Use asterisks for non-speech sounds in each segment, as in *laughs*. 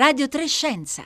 Radio Trescenza.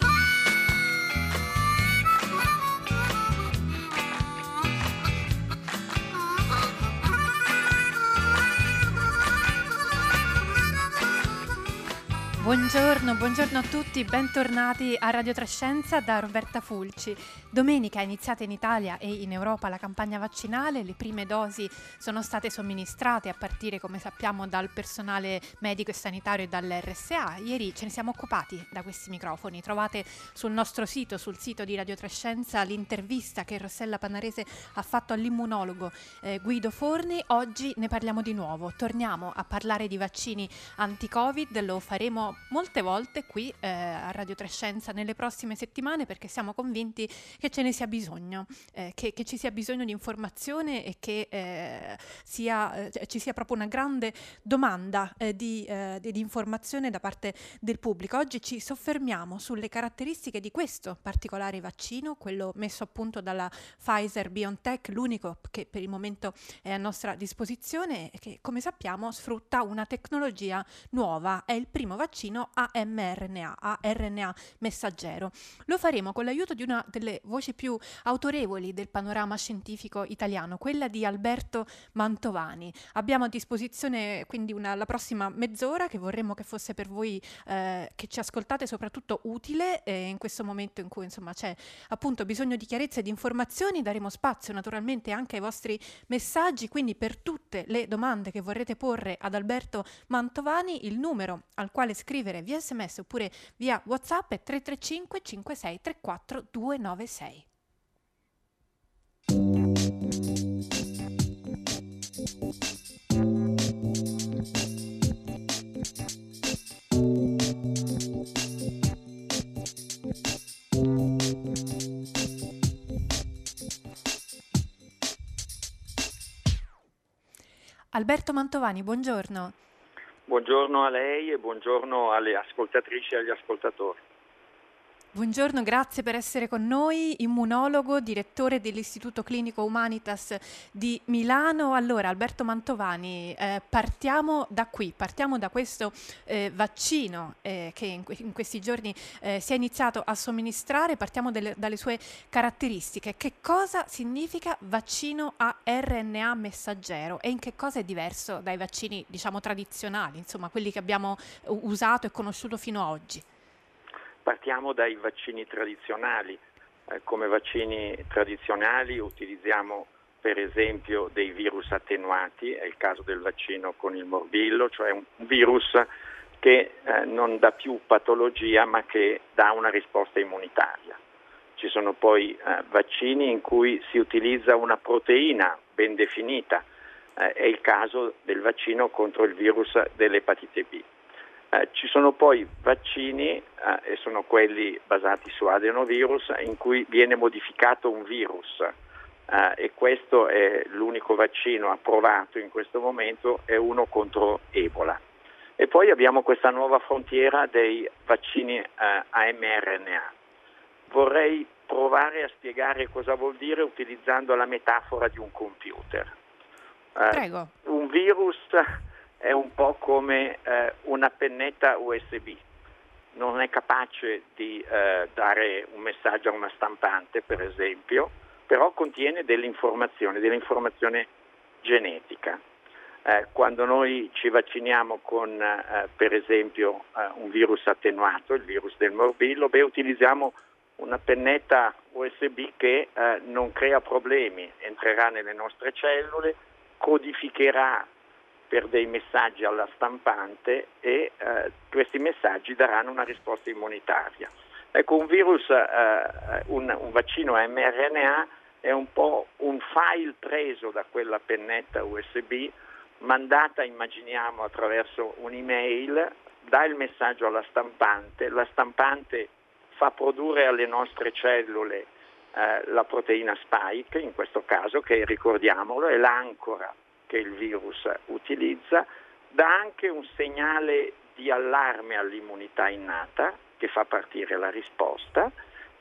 Buongiorno, buongiorno a tutti, bentornati a Radio Trescenza da Roberta Fulci. Domenica è iniziata in Italia e in Europa la campagna vaccinale, le prime dosi sono state somministrate a partire, come sappiamo, dal personale medico e sanitario e dall'RSA. Ieri ce ne siamo occupati da questi microfoni. Trovate sul nostro sito, sul sito di Radio Trescenza, l'intervista che Rossella Panarese ha fatto all'immunologo eh, Guido Forni. Oggi ne parliamo di nuovo, torniamo a parlare di vaccini anti-Covid, lo faremo molte volte qui eh, a Radio Trescenza nelle prossime settimane perché siamo convinti che ce ne sia bisogno, eh, che, che, ci sia bisogno di informazione e che eh, sia, eh, ci sia proprio una grande domanda eh, di, eh, di informazione da parte del pubblico. Oggi ci soffermiamo sulle caratteristiche di questo particolare vaccino, quello messo a punto dalla Pfizer BioNTech, l'unico che per il momento è a nostra disposizione e che come sappiamo sfrutta una tecnologia nuova, è il primo vaccino vaccino a RNA messaggero. Lo faremo con l'aiuto di una delle voci più autorevoli del panorama scientifico italiano, quella di Alberto Mantovani. Abbiamo a disposizione quindi una, la prossima mezz'ora che vorremmo che fosse per voi eh, che ci ascoltate soprattutto utile eh, in questo momento in cui insomma c'è appunto bisogno di chiarezza e di informazioni, daremo spazio naturalmente anche ai vostri messaggi, quindi per tutte le domande che vorrete porre ad Alberto Mantovani il numero al quale scrivete scrivere via sms oppure via whatsapp è 335 56 34 296. Alberto Mantovani, buongiorno. Buongiorno a lei e buongiorno alle ascoltatrici e agli ascoltatori. Buongiorno, grazie per essere con noi, immunologo, direttore dell'Istituto Clinico Humanitas di Milano. Allora, Alberto Mantovani, eh, partiamo da qui, partiamo da questo eh, vaccino eh, che in, in, questi giorni eh, si è iniziato a somministrare, partiamo delle, dalle sue caratteristiche. Che cosa significa vaccino a RNA messaggero e in che cosa è diverso dai vaccini, diciamo, tradizionali, insomma, quelli che abbiamo usato e conosciuto fino ad oggi? Partiamo dai vaccini tradizionali. Eh, come vaccini tradizionali utilizziamo per esempio dei virus attenuati, è il caso del vaccino con il morbillo, cioè un virus che eh, non dà più patologia ma che dà una risposta immunitaria. Ci sono poi eh, vaccini in cui si utilizza una proteina ben definita, eh, è il caso del vaccino contro il virus dell'epatite B. Eh, ci sono poi vaccini, eh, e sono quelli basati su adenovirus, in cui viene modificato un virus eh, e questo è l'unico vaccino approvato in questo momento, è uno contro Ebola. E poi abbiamo questa nuova frontiera dei vaccini eh, a mRNA. Vorrei provare a spiegare cosa vuol dire utilizzando la metafora di un computer. Prego. Un virus è un po' come eh, una pennetta USB, non è capace di eh, dare un messaggio a una stampante, per esempio, però contiene dell'informazione, dell'informazione genetica. Eh, quando noi ci vacciniamo con, eh, per esempio, eh, un virus attenuato, il virus del morbillo, beh, utilizziamo una pennetta USB che eh, non crea problemi, entrerà nelle nostre cellule, codificherà per dei messaggi alla stampante e eh, questi messaggi daranno una risposta immunitaria. Ecco, un virus, eh, un, un vaccino mRNA è un po' un file preso da quella pennetta USB, mandata, immaginiamo, attraverso un'email, dà il messaggio alla stampante, la stampante fa produrre alle nostre cellule eh, la proteina spike, in questo caso, che ricordiamolo è l'ancora che il virus utilizza, dà anche un segnale di allarme all'immunità innata che fa partire la risposta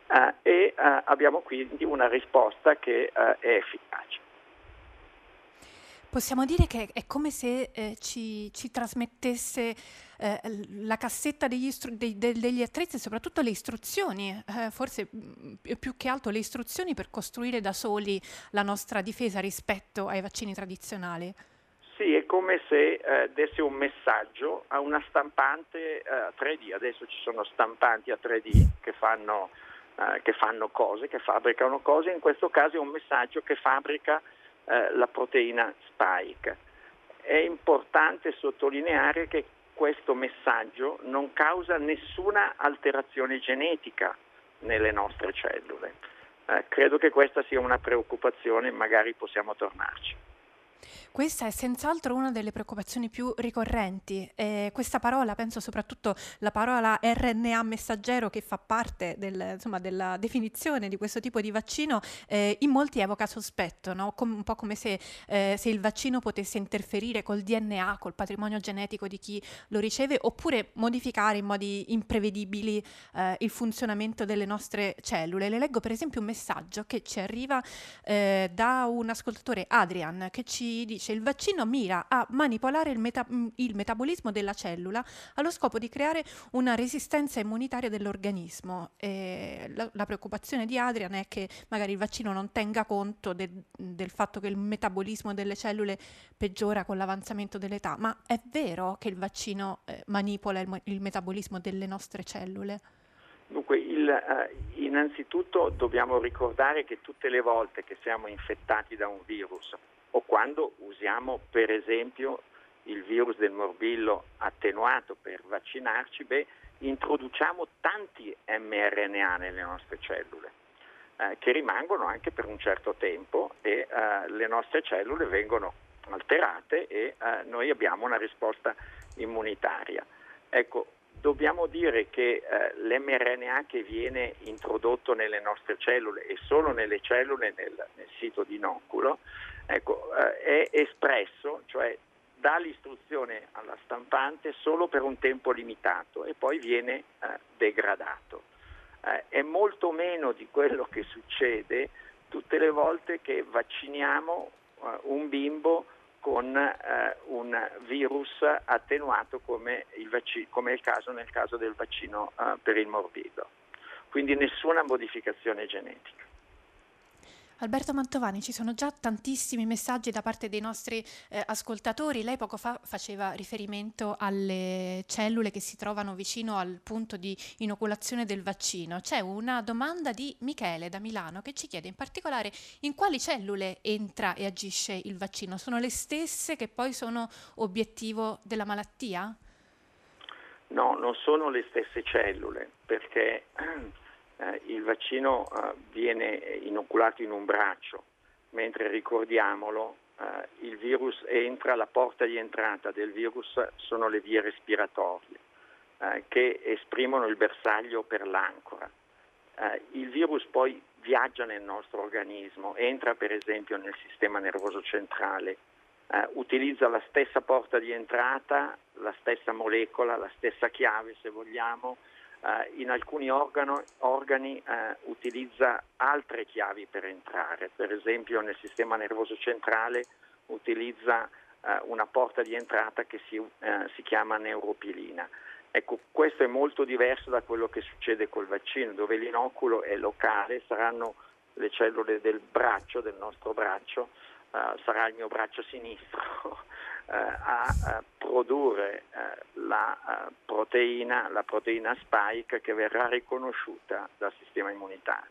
eh, e eh, abbiamo quindi una risposta che eh, è efficace. Possiamo dire che è come se eh, ci, ci, trasmettesse eh, la cassetta degli, istru- dei, de- degli, attrezzi soprattutto le istruzioni, eh, forse mm, più che altro le istruzioni per costruire da soli la nostra difesa rispetto ai vaccini tradizionali. Sì, è come se eh, desse un messaggio a una stampante eh, a 3D. Adesso ci sono stampanti a 3D che fanno, eh, che fanno cose, che fabbricano cose, in questo caso è un messaggio che fabbrica eh, la proteina spike. È importante sottolineare che questo messaggio non causa nessuna alterazione genetica nelle nostre cellule. Eh, credo che questa sia una preoccupazione, magari possiamo tornarci. Questa è senz'altro una delle preoccupazioni più ricorrenti. Eh, questa parola, penso soprattutto la parola RNA messaggero che fa parte del, insomma, della definizione di questo tipo di vaccino, eh, in molti evoca sospetto, no? Com- un po' come se, eh, se, il vaccino potesse interferire col DNA, col patrimonio genetico di chi lo riceve, oppure modificare in modi imprevedibili eh, il funzionamento delle nostre cellule. Le leggo per esempio un messaggio che ci arriva eh, da un ascoltatore, Adrian, che ci dice dice il vaccino mira a manipolare il, meta- mm, il metabolismo della cellula allo scopo di creare una resistenza immunitaria dell'organismo. La, la, preoccupazione di Adrian è che magari il vaccino non tenga conto de- del fatto che il metabolismo delle cellule peggiora con l'avanzamento dell'età, ma è vero che il vaccino eh, manipola il, il metabolismo delle nostre cellule? Dunque, il, uh, innanzitutto dobbiamo ricordare che tutte le volte che siamo infettati da un virus o quando usiamo per esempio il virus del morbillo attenuato per vaccinarci, beh, introduciamo tanti mRNA nelle nostre cellule eh, che rimangono anche per un certo tempo e eh, le nostre cellule vengono alterate e eh, noi abbiamo una risposta immunitaria. Ecco, dobbiamo dire che eh, l'mRNA che viene introdotto nelle nostre cellule e solo nelle cellule nel, nel sito di inoculo ecco, eh, è espresso, cioè dà l'istruzione alla stampante solo per un tempo limitato e poi viene eh, degradato. Eh, è molto meno di quello che succede tutte le volte che vacciniamo eh, un bimbo con eh, un virus attenuato come, il vac- come, il caso nel caso del vaccino eh, per il morbillo. Quindi nessuna modificazione genetica. Alberto Mantovani, ci sono già tantissimi messaggi da parte dei nostri eh, ascoltatori. Lei poco fa faceva riferimento alle cellule che si trovano vicino al punto di inoculazione del vaccino. C'è una domanda di Michele da Milano che ci chiede in particolare in quali cellule entra e agisce il vaccino. Sono le stesse che poi sono obiettivo della malattia? No, non sono le stesse cellule perché *clears throat* eh, il vaccino eh, viene inoculato in un braccio, mentre ricordiamolo, eh, il virus entra, la porta di entrata del virus sono le vie respiratorie eh, che esprimono il bersaglio per l'ancora. Eh, il virus poi viaggia nel nostro organismo, entra per esempio nel sistema nervoso centrale, eh, utilizza la stessa porta di entrata, la stessa molecola, la stessa chiave se vogliamo, eh, in alcuni organo, organi eh, utilizza altre chiavi per entrare, per esempio nel sistema nervoso centrale utilizza eh, una porta di entrata che si, eh, si chiama neuropilina. Ecco, questo è molto diverso da quello che succede col vaccino, dove l'inoculo è locale, saranno le cellule del braccio, del nostro braccio, uh, sarà il mio braccio sinistro *laughs* eh, a, a, produrre eh, la eh, proteina, la proteina spike che verrà riconosciuta dal sistema immunitario.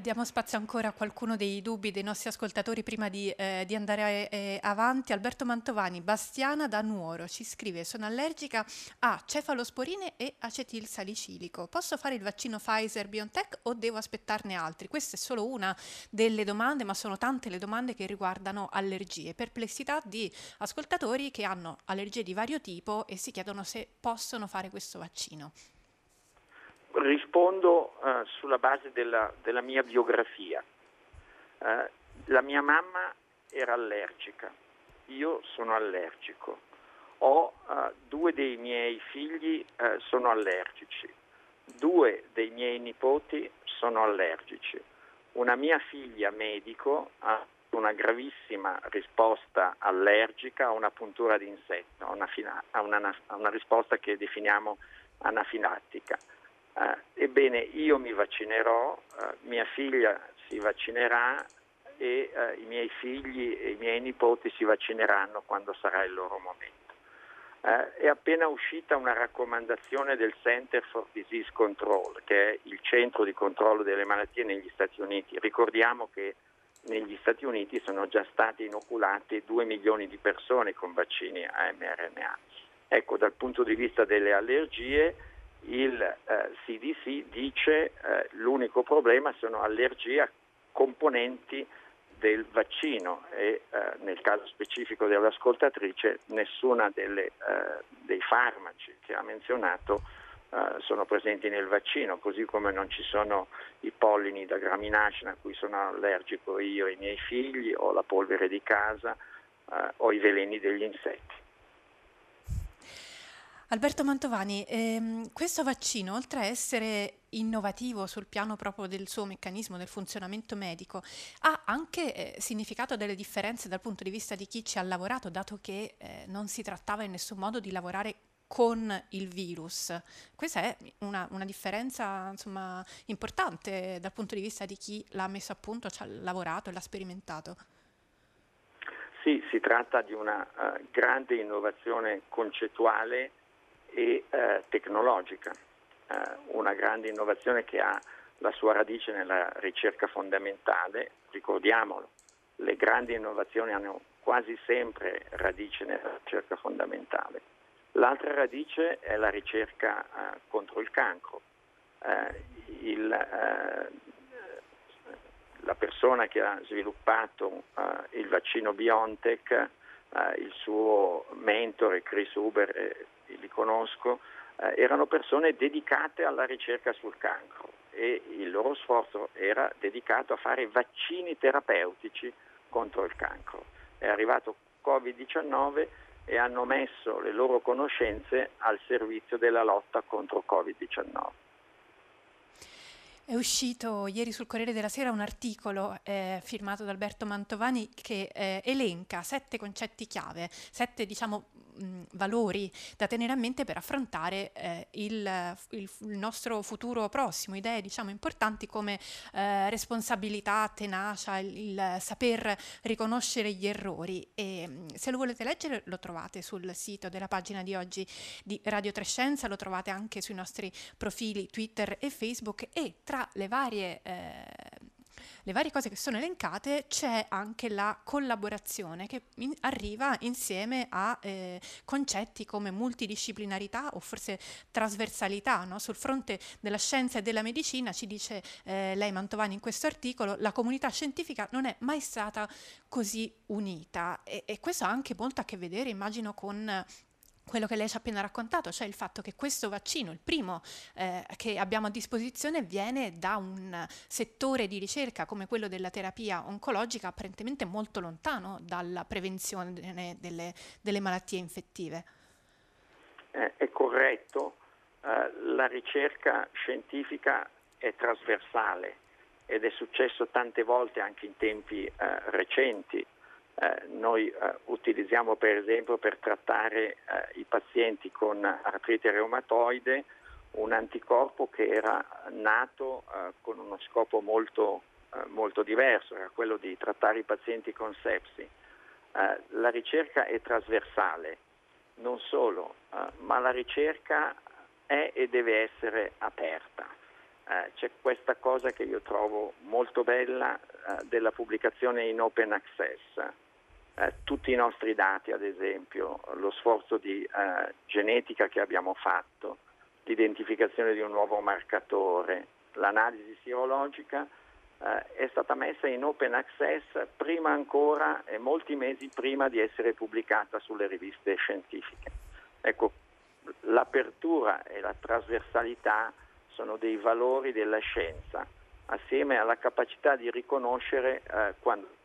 Diamo spazio ancora a qualcuno dei dubbi dei nostri ascoltatori prima di, eh, di andare eh, avanti. Alberto Mantovani, Bastiana da Nuoro, ci scrive: Sono allergica a cefalosporine e acetilsalicilico. Posso fare il vaccino Pfizer BioNTech o devo aspettarne altri? Questa è solo una delle domande, ma sono tante le domande che riguardano allergie. Perplessità di ascoltatori che hanno allergie di vario tipo e si chiedono se possono fare questo vaccino. Rispondo uh, sulla base della, della mia biografia. Uh, la mia mamma era allergica, io sono allergico. Ho uh, due dei miei figli sono allergici, due dei miei nipoti sono allergici. Una mia figlia medico ha una gravissima risposta allergica a una puntura di insetto, a una, a una, a una risposta che definiamo anafilattica. Eh, ebbene, io mi vaccinerò, eh, mia figlia si vaccinerà e eh, i miei figli e i miei nipoti si vaccineranno quando sarà il loro momento. Eh, è appena uscita una raccomandazione del Center for Disease Control, che è il centro di controllo delle malattie negli Stati Uniti. Ricordiamo che negli Stati Uniti sono già state inoculate 2 milioni di persone con vaccini a mRNA. Ecco, dal punto di vista delle allergie, il eh, CDC dice eh, l'unico problema sono allergie a componenti del vaccino e eh, nel caso specifico dell'ascoltatrice nessuna delle, eh, dei farmaci che ha menzionato eh, sono presenti nel vaccino, così come non ci sono i pollini da graminacea a cui sono allergico io e i miei figli o la polvere di casa eh, o i veleni degli insetti. Alberto Mantovani, ehm, questo vaccino, oltre a essere innovativo sul piano proprio del suo meccanismo, del funzionamento medico, ha anche eh, significato delle differenze dal punto di vista di chi ci ha lavorato, dato che eh, non si trattava in nessun modo di lavorare con il virus. Questa è una, una differenza insomma, importante dal punto di vista di chi l'ha messo a punto, ci ha lavorato e l'ha sperimentato. Sì, si tratta di una uh, grande innovazione concettuale e eh, tecnologica, eh, una grande innovazione che ha la sua radice nella ricerca fondamentale, ricordiamolo, le grandi innovazioni hanno quasi sempre radice nella ricerca fondamentale. L'altra radice è la ricerca eh, contro il cancro. Eh, il, eh, la persona che ha sviluppato eh, il vaccino BioNTech, il suo mentore Chris Huber conosco, eh, erano persone dedicate alla ricerca sul cancro e il loro sforzo era dedicato a fare vaccini terapeutici contro il cancro. È arrivato Covid-19 e hanno messo le loro conoscenze al servizio della lotta contro Covid-19. È uscito ieri sul Corriere della Sera un articolo eh, firmato da Alberto Mantovani che eh, elenca sette concetti chiave, sette diciamo mh, valori da tenere a mente per affrontare eh, il, il, il, nostro futuro prossimo, idee diciamo importanti come eh, responsabilità, tenacia, il, il, saper riconoscere gli errori. E se lo volete leggere lo trovate sul sito della pagina di oggi di Radio Trescenza, lo trovate anche sui nostri profili Twitter e Facebook e tra le varie eh, le varie cose che sono elencate c'è anche la collaborazione che in, arriva insieme a eh, concetti come multidisciplinarità o forse trasversalità. No? Sul fronte della scienza e della medicina ci dice eh, lei Mantovani in questo articolo, la comunità scientifica non è mai stata così unita e, e questo ha anche molto a che vedere immagino con quello che lei ci ha appena raccontato, cioè il fatto che questo vaccino, il primo eh, che abbiamo a disposizione, viene da un settore di ricerca come quello della terapia oncologica apparentemente molto lontano dalla prevenzione delle, delle malattie infettive. Eh, è corretto, eh, la ricerca scientifica è trasversale ed è successo tante volte anche in tempi eh, recenti eh, noi eh, utilizziamo per esempio per trattare eh, i pazienti con artrite reumatoide un anticorpo che era nato eh, con uno scopo molto, eh, molto, diverso, era quello di trattare i pazienti con sepsi. Eh, la ricerca è trasversale, non solo, ma la ricerca è e deve essere aperta. c'è questa cosa che io trovo molto bella della pubblicazione in open access eh, tutti i nostri dati, ad esempio, lo sforzo di eh, genetica che abbiamo fatto, l'identificazione di un nuovo marcatore, l'analisi sierologica, eh, è stata messa in open access prima ancora e molti mesi prima di essere pubblicata sulle riviste scientifiche. Ecco, l'apertura e la trasversalità sono dei valori della scienza, assieme alla capacità di riconoscere eh, quando.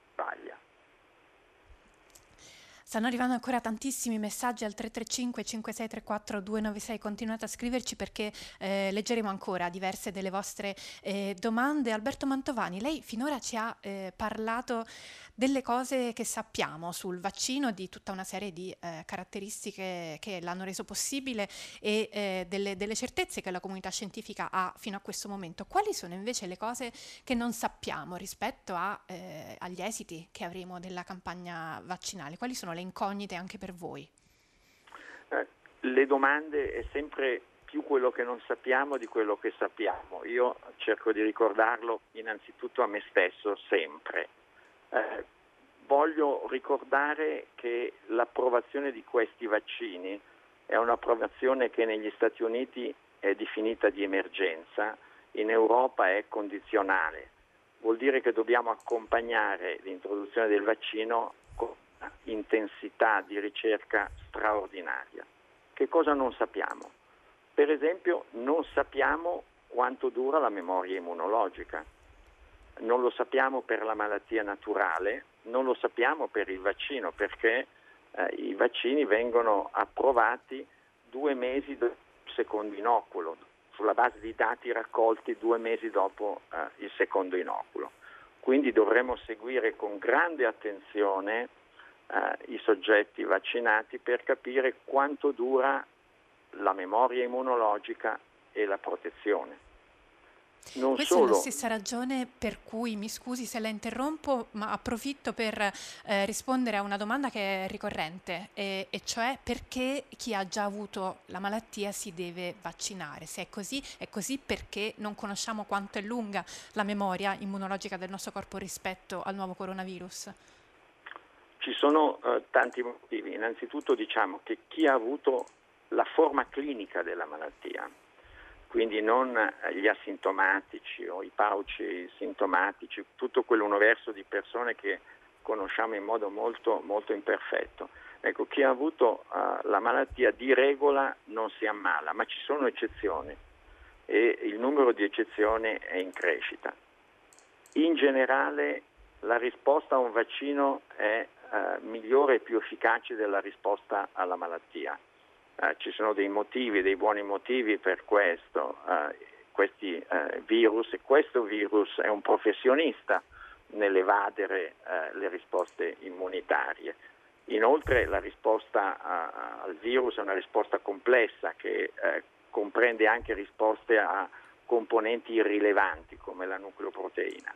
Stanno arrivando ancora tantissimi messaggi al 335 5634 296, continuate a scriverci perché eh, leggeremo ancora diverse delle vostre eh, domande. Alberto Mantovani, lei finora ci ha eh, parlato delle cose che sappiamo sul vaccino, di tutta una serie di eh, caratteristiche che l'hanno reso possibile e eh, delle, delle certezze che la comunità scientifica ha fino a questo momento. Quali sono invece le cose che non sappiamo rispetto a, eh, agli esiti che avremo della campagna vaccinale? Quali sono le le incognite anche per voi? Eh, le domande è sempre più quello che non sappiamo di quello che sappiamo. Io cerco di ricordarlo innanzitutto a me stesso sempre. Eh, voglio ricordare che l'approvazione di questi vaccini è un'approvazione che negli Stati Uniti è definita di emergenza, in Europa è condizionale. Vuol dire che dobbiamo accompagnare l'introduzione del vaccino intensità di ricerca straordinaria. Che cosa non sappiamo? Per esempio non sappiamo quanto dura la memoria immunologica, non lo sappiamo per la malattia naturale, non lo sappiamo per il vaccino perché eh, i vaccini vengono approvati due mesi dopo il secondo inoculo, sulla base di dati raccolti due mesi dopo eh, il secondo inoculo. Quindi dovremo seguire con grande attenzione eh, i soggetti vaccinati per capire quanto dura la memoria immunologica e la protezione. Non Questa solo... è la stessa ragione per cui, mi scusi se la interrompo, ma approfitto per eh, rispondere a una domanda che è ricorrente, e, e, cioè perché chi ha già avuto la malattia si deve vaccinare. Se è così, è così perché non conosciamo quanto è lunga la memoria immunologica del nostro corpo rispetto al nuovo coronavirus. Ci sono eh, tanti motivi. Innanzitutto diciamo che chi ha avuto la forma clinica della malattia, quindi non gli asintomatici o i pauci sintomatici, tutto quell'universo di persone che conosciamo in modo molto, molto imperfetto. Ecco, chi ha avuto uh, la malattia di regola non si ammala, ma ci sono eccezioni e il numero di eccezioni è in crescita. In generale la risposta a un vaccino è eh, migliore e più efficace della risposta alla malattia. Eh, ci sono dei motivi, dei buoni motivi per questo, eh, questi eh, virus questo virus è un professionista nell'evadere le risposte immunitarie. Inoltre la risposta al virus è una risposta complessa che comprende anche risposte a componenti irrilevanti come la nucleoproteina.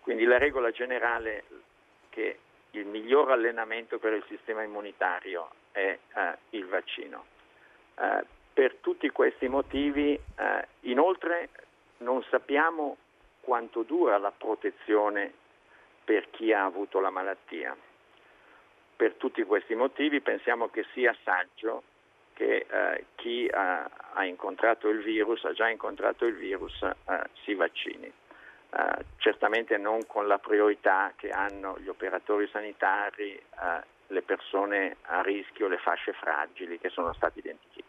Quindi la regola generale che il miglior allenamento per il sistema immunitario è eh, il vaccino. Eh, per tutti questi motivi, eh, inoltre, non sappiamo quanto dura la protezione per chi ha avuto la malattia. Per tutti questi motivi pensiamo che sia saggio che eh, chi ha, ha, incontrato il virus, ha già incontrato il virus, eh, si vaccini. Eh, certamente non con la priorità che hanno gli operatori sanitari, eh, le persone a rischio, le fasce fragili che sono state identificate.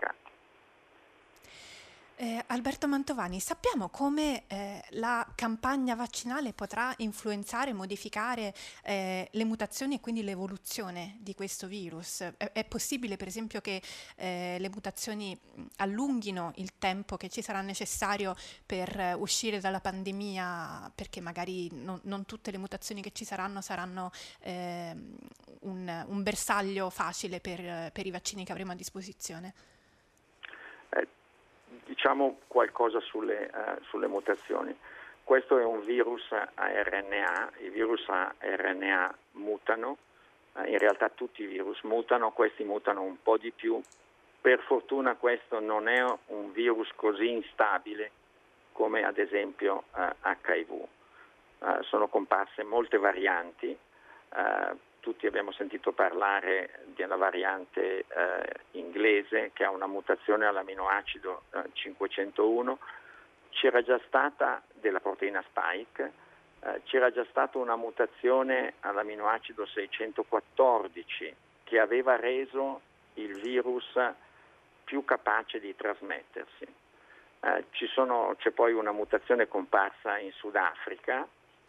Eh, Alberto Mantovani, sappiamo come eh, la campagna vaccinale potrà influenzare, modificare eh, le mutazioni e quindi l'evoluzione di questo virus? È, è possibile per esempio che eh, le mutazioni allunghino il tempo che ci sarà necessario per eh, uscire dalla pandemia perché magari non, non, tutte le mutazioni che ci saranno saranno ehm, un, un, bersaglio facile per, per i vaccini che avremo a disposizione? Diciamo qualcosa sulle, uh, sulle mutazioni. Questo è un virus a RNA, i virus a RNA mutano, uh, in realtà tutti i virus mutano, questi mutano un po' di più. Per fortuna questo non è un virus così instabile come ad esempio uh, eh, HIV. sono comparse molte varianti, tutti abbiamo sentito parlare una variante eh, inglese che ha una mutazione all'aminoacido eh, 501, c'era già stata della proteina spike, eh, c'era già stata una mutazione all'aminoacido 614 che aveva reso il virus più capace di trasmettersi. Eh, sono, c'è poi una mutazione comparsa in Sudafrica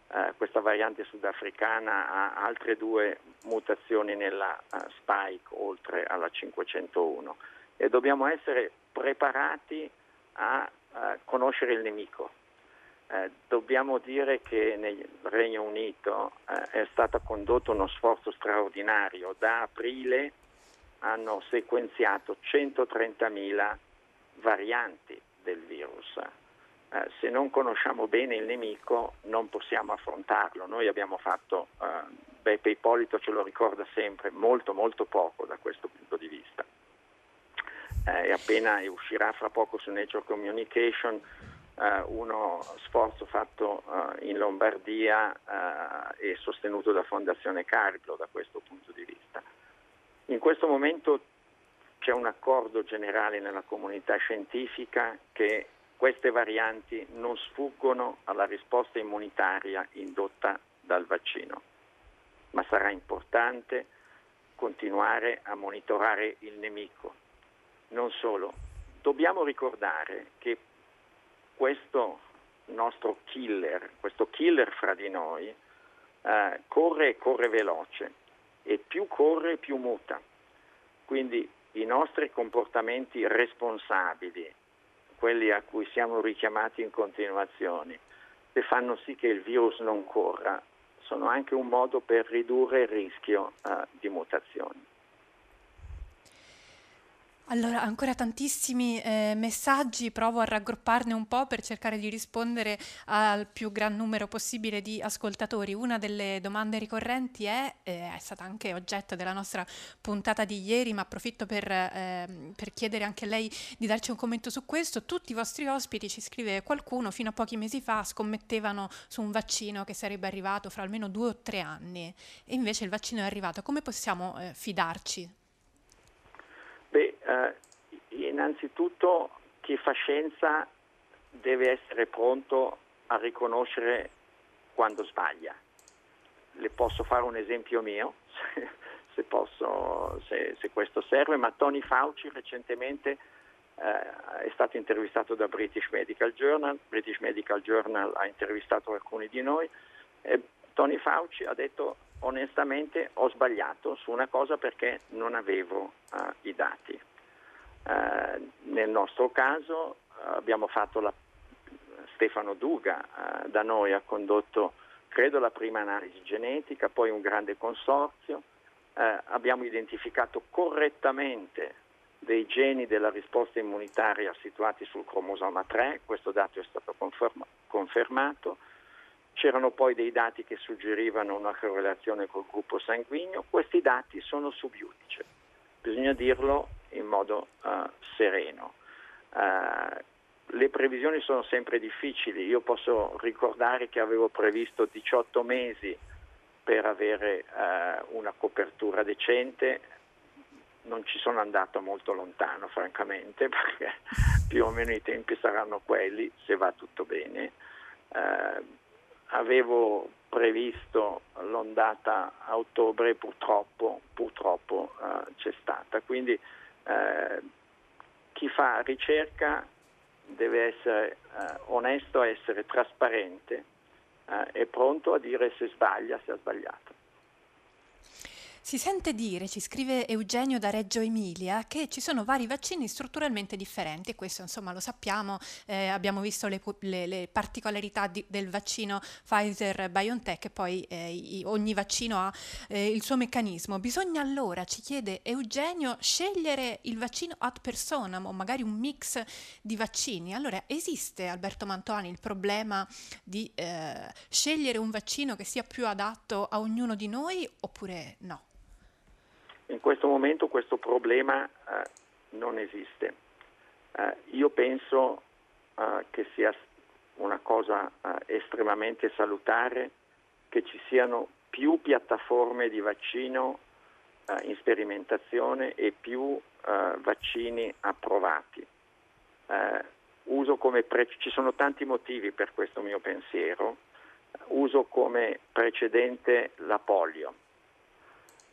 eh, questa variante sudafricana ha altre due mutazioni nella uh, spike oltre alla 501 e dobbiamo essere preparati a uh, conoscere il nemico. Eh, dobbiamo dire che nel Regno Unito eh, è stato condotto uno sforzo straordinario. Da aprile hanno sequenziato 130.000 varianti del virus eh, se non conosciamo bene il nemico non possiamo affrontarlo. Noi abbiamo fatto, eh, Beppe Ippolito ce lo ricorda sempre, molto molto poco da questo punto di vista. Eh, appena uscirà fra poco su Nature Communication eh, uno sforzo fatto eh, in Lombardia eh, e sostenuto da Fondazione Cariplo da questo punto di vista. In questo momento c'è un accordo generale nella comunità scientifica che queste varianti non sfuggono alla risposta immunitaria indotta dal vaccino, ma sarà importante continuare a monitorare il nemico. Non solo, dobbiamo ricordare che questo nostro killer, questo killer fra di noi, eh, corre e corre veloce e più corre più muta. Quindi i nostri comportamenti responsabili quelli a cui siamo richiamati in continuazione, e fanno sì che il virus non corra, sono anche un modo per ridurre il rischio uh, di mutazioni. Allora, ancora tantissimi eh, messaggi, provo a raggrupparne un po' per cercare di rispondere al più gran numero possibile di ascoltatori. Una delle domande ricorrenti è, eh, è stata anche oggetto della nostra puntata di ieri, ma approfitto per, eh, per, chiedere anche a lei di darci un commento su questo. Tutti i vostri ospiti, ci scrive qualcuno, fino a pochi mesi fa scommettevano su un vaccino che sarebbe arrivato fra almeno due o tre anni e invece il vaccino è arrivato. Come possiamo eh, fidarci? Eh, innanzitutto chi fa scienza deve essere pronto a riconoscere quando sbaglia. Le posso fare un esempio mio, *laughs* se, posso, se, se questo serve, ma Tony Fauci recentemente eh, è stato intervistato da British Medical Journal, British Medical Journal ha intervistato alcuni di noi e Tony Fauci ha detto onestamente ho sbagliato su una cosa perché non avevo uh, i dati. Uh, nel nostro caso uh, abbiamo fatto la Stefano Duga da noi ha condotto credo la prima analisi genetica, poi un grande consorzio, abbiamo identificato correttamente dei geni della risposta immunitaria situati sul cromosoma 3, questo dato è stato conferma- confermato, C'erano poi dei dati che suggerivano una correlazione col gruppo sanguigno, questi dati sono sub subiudice, bisogna dirlo in modo uh, sereno. Uh, le previsioni sono sempre difficili, io posso ricordare che avevo previsto 18 mesi per avere uh, una copertura decente, non ci sono andato molto lontano francamente *laughs* perché più o meno i tempi saranno quelli se va tutto bene. Uh, avevo previsto l'ondata a ottobre purtroppo, purtroppo eh, c'è stata. Quindi eh, chi fa ricerca deve essere eh, onesto, essere trasparente eh, e pronto a dire se sbaglia, se ha sbagliato. Si sente dire, ci scrive Eugenio da Reggio Emilia, che ci sono vari vaccini strutturalmente differenti e questo insomma lo sappiamo, eh, abbiamo visto le, le, le particolarità di, del vaccino Pfizer-BioNTech e poi eh, i, ogni vaccino ha eh, il suo meccanismo. Bisogna allora, ci chiede Eugenio, scegliere il vaccino ad personam o magari un mix di vaccini. Allora esiste, Alberto Mantovani, il problema di eh, scegliere un vaccino che sia più adatto a ognuno di noi oppure no? In questo momento questo problema eh, non esiste. Eh, io penso eh, che sia una cosa eh, estremamente salutare che ci siano più piattaforme di vaccino eh, in sperimentazione e più eh, vaccini approvati. Pre- ci sono tanti motivi per questo mio pensiero. Uso come precedente la polio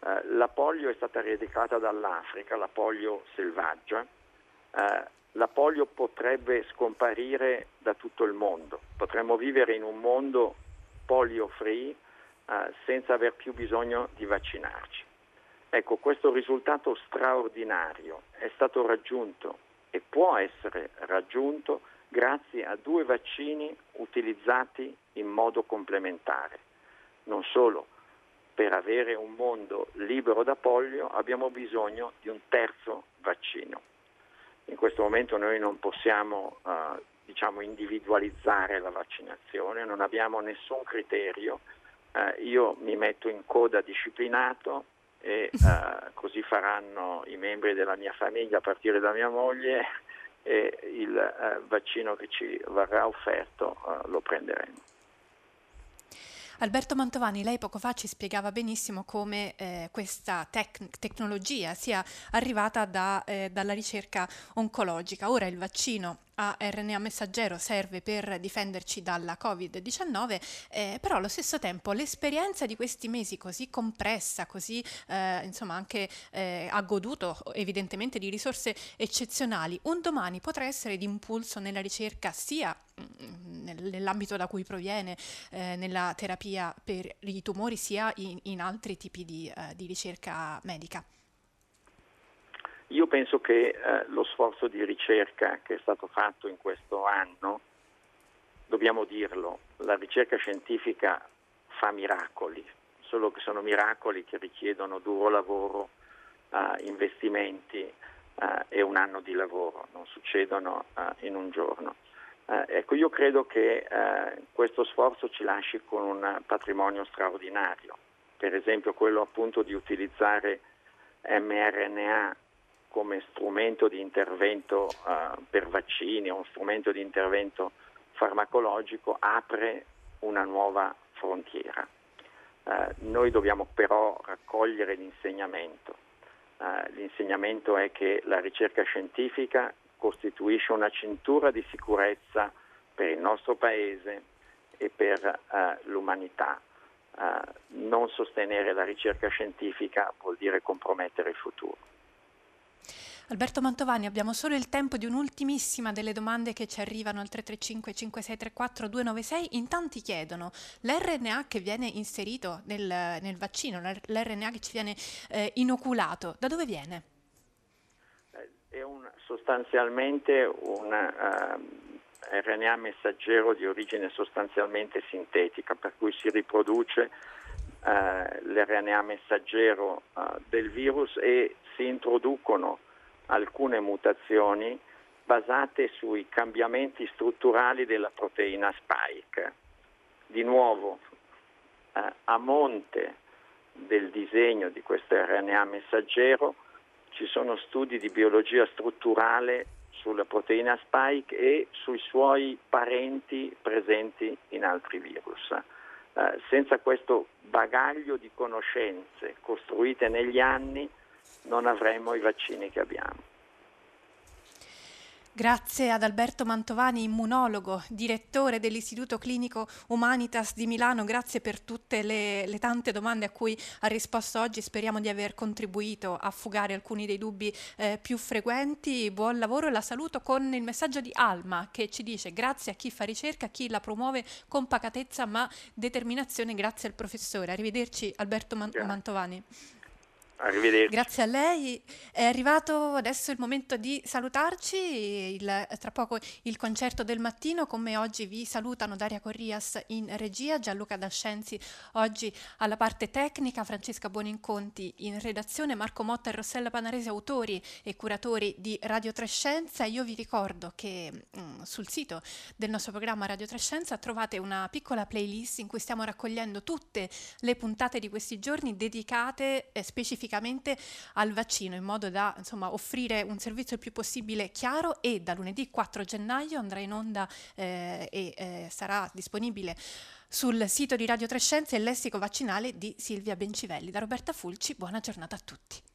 eh, la polio è stata eredicata dall'Africa, la polio selvaggia. Eh, la polio potrebbe scomparire da tutto il mondo. Potremmo vivere in un mondo polio free eh, senza aver più bisogno di vaccinarci. Ecco, questo risultato straordinario è stato raggiunto e può essere raggiunto grazie a due vaccini utilizzati in modo complementare. Non solo, per avere un mondo libero da polio abbiamo bisogno di un terzo vaccino. In questo momento noi non possiamo uh, diciamo, individualizzare la vaccinazione, non abbiamo nessun criterio. Uh, io mi metto in coda disciplinato e uh, così faranno i membri della mia famiglia a partire da mia moglie e il vaccino che ci verrà offerto lo prenderemo. Alberto Mantovani, lei poco fa ci spiegava benissimo come eh, questa tec- tecnologia sia arrivata da, eh, dalla ricerca oncologica. Ora il vaccino a RNA messaggero serve per difenderci dalla Covid-19, eh, però allo stesso tempo l'esperienza di questi mesi così compressa, così eh, insomma anche eh, ha goduto evidentemente di risorse eccezionali, un domani potrà essere di impulso nella ricerca sia nell'ambito da cui proviene eh, nella terapia per i tumori sia in, in altri tipi di, eh, di ricerca medica. Io penso che eh, lo sforzo di ricerca che è stato fatto in questo anno, dobbiamo dirlo, la ricerca scientifica fa miracoli, solo che sono miracoli che richiedono duro lavoro, eh, investimenti eh, e un anno di lavoro, non succedono eh, in un giorno. Eh, ecco, io credo che eh, questo sforzo ci lasci con un patrimonio straordinario, per esempio quello appunto di utilizzare mRNA come strumento di intervento uh, per vaccini o strumento di intervento farmacologico apre una nuova frontiera. Uh, noi dobbiamo però raccogliere l'insegnamento. Uh, l'insegnamento è che la ricerca scientifica costituisce una cintura di sicurezza per il nostro Paese e per l'umanità. non sostenere la ricerca scientifica vuol dire compromettere il futuro. Alberto Mantovani, abbiamo solo il tempo di un'ultimissima delle domande che ci arrivano al 335 5634 296. In tanti chiedono l'RNA che viene inserito nel, nel vaccino, l'RNA che ci viene eh, inoculato, da dove viene? Eh, è un, sostanzialmente un uh, eh, RNA messaggero di origine sostanzialmente sintetica, per cui si riproduce uh, l'RNA messaggero uh, del virus e si introducono alcune mutazioni basate sui cambiamenti strutturali della proteina spike. Di nuovo, eh, a monte del disegno di questo RNA messaggero ci sono studi di biologia strutturale sulla proteina spike e sui suoi parenti presenti in altri virus. Eh, senza questo bagaglio di conoscenze costruite negli anni non avremo i vaccini che abbiamo. Grazie ad Alberto Mantovani, immunologo, direttore dell'Istituto Clinico Humanitas di Milano, grazie per tutte le, le, tante domande a cui ha risposto oggi, speriamo di aver contribuito a fugare alcuni dei dubbi eh, più frequenti. Buon lavoro e la saluto con il messaggio di Alma che ci dice grazie a chi fa ricerca, a chi la promuove con pacatezza ma determinazione, grazie al professore. Arrivederci Alberto Man- Mantovani. Arrivederci. Grazie a lei. È arrivato adesso il momento di salutarci. Il, tra poco il concerto del mattino. Come oggi vi salutano Daria Corrias in regia, Gianluca Dascenzi oggi alla parte tecnica, Francesca Buoninconti in redazione, Marco Motta e Rossella Panarese, autori e curatori di Radio Trescenza. Io vi ricordo che mh, mm, sul sito del nostro programma Radio Trescenza trovate una piccola playlist in cui stiamo raccogliendo tutte le puntate di questi giorni dedicate eh, specificamente specificamente al vaccino in modo da insomma, offrire un servizio il più possibile chiaro e da lunedì 4 gennaio andrà in onda eh, e eh, sarà disponibile sul sito di Radio Trescenze il lessico vaccinale di Silvia Bencivelli. Da Roberta Fulci, buona giornata a tutti.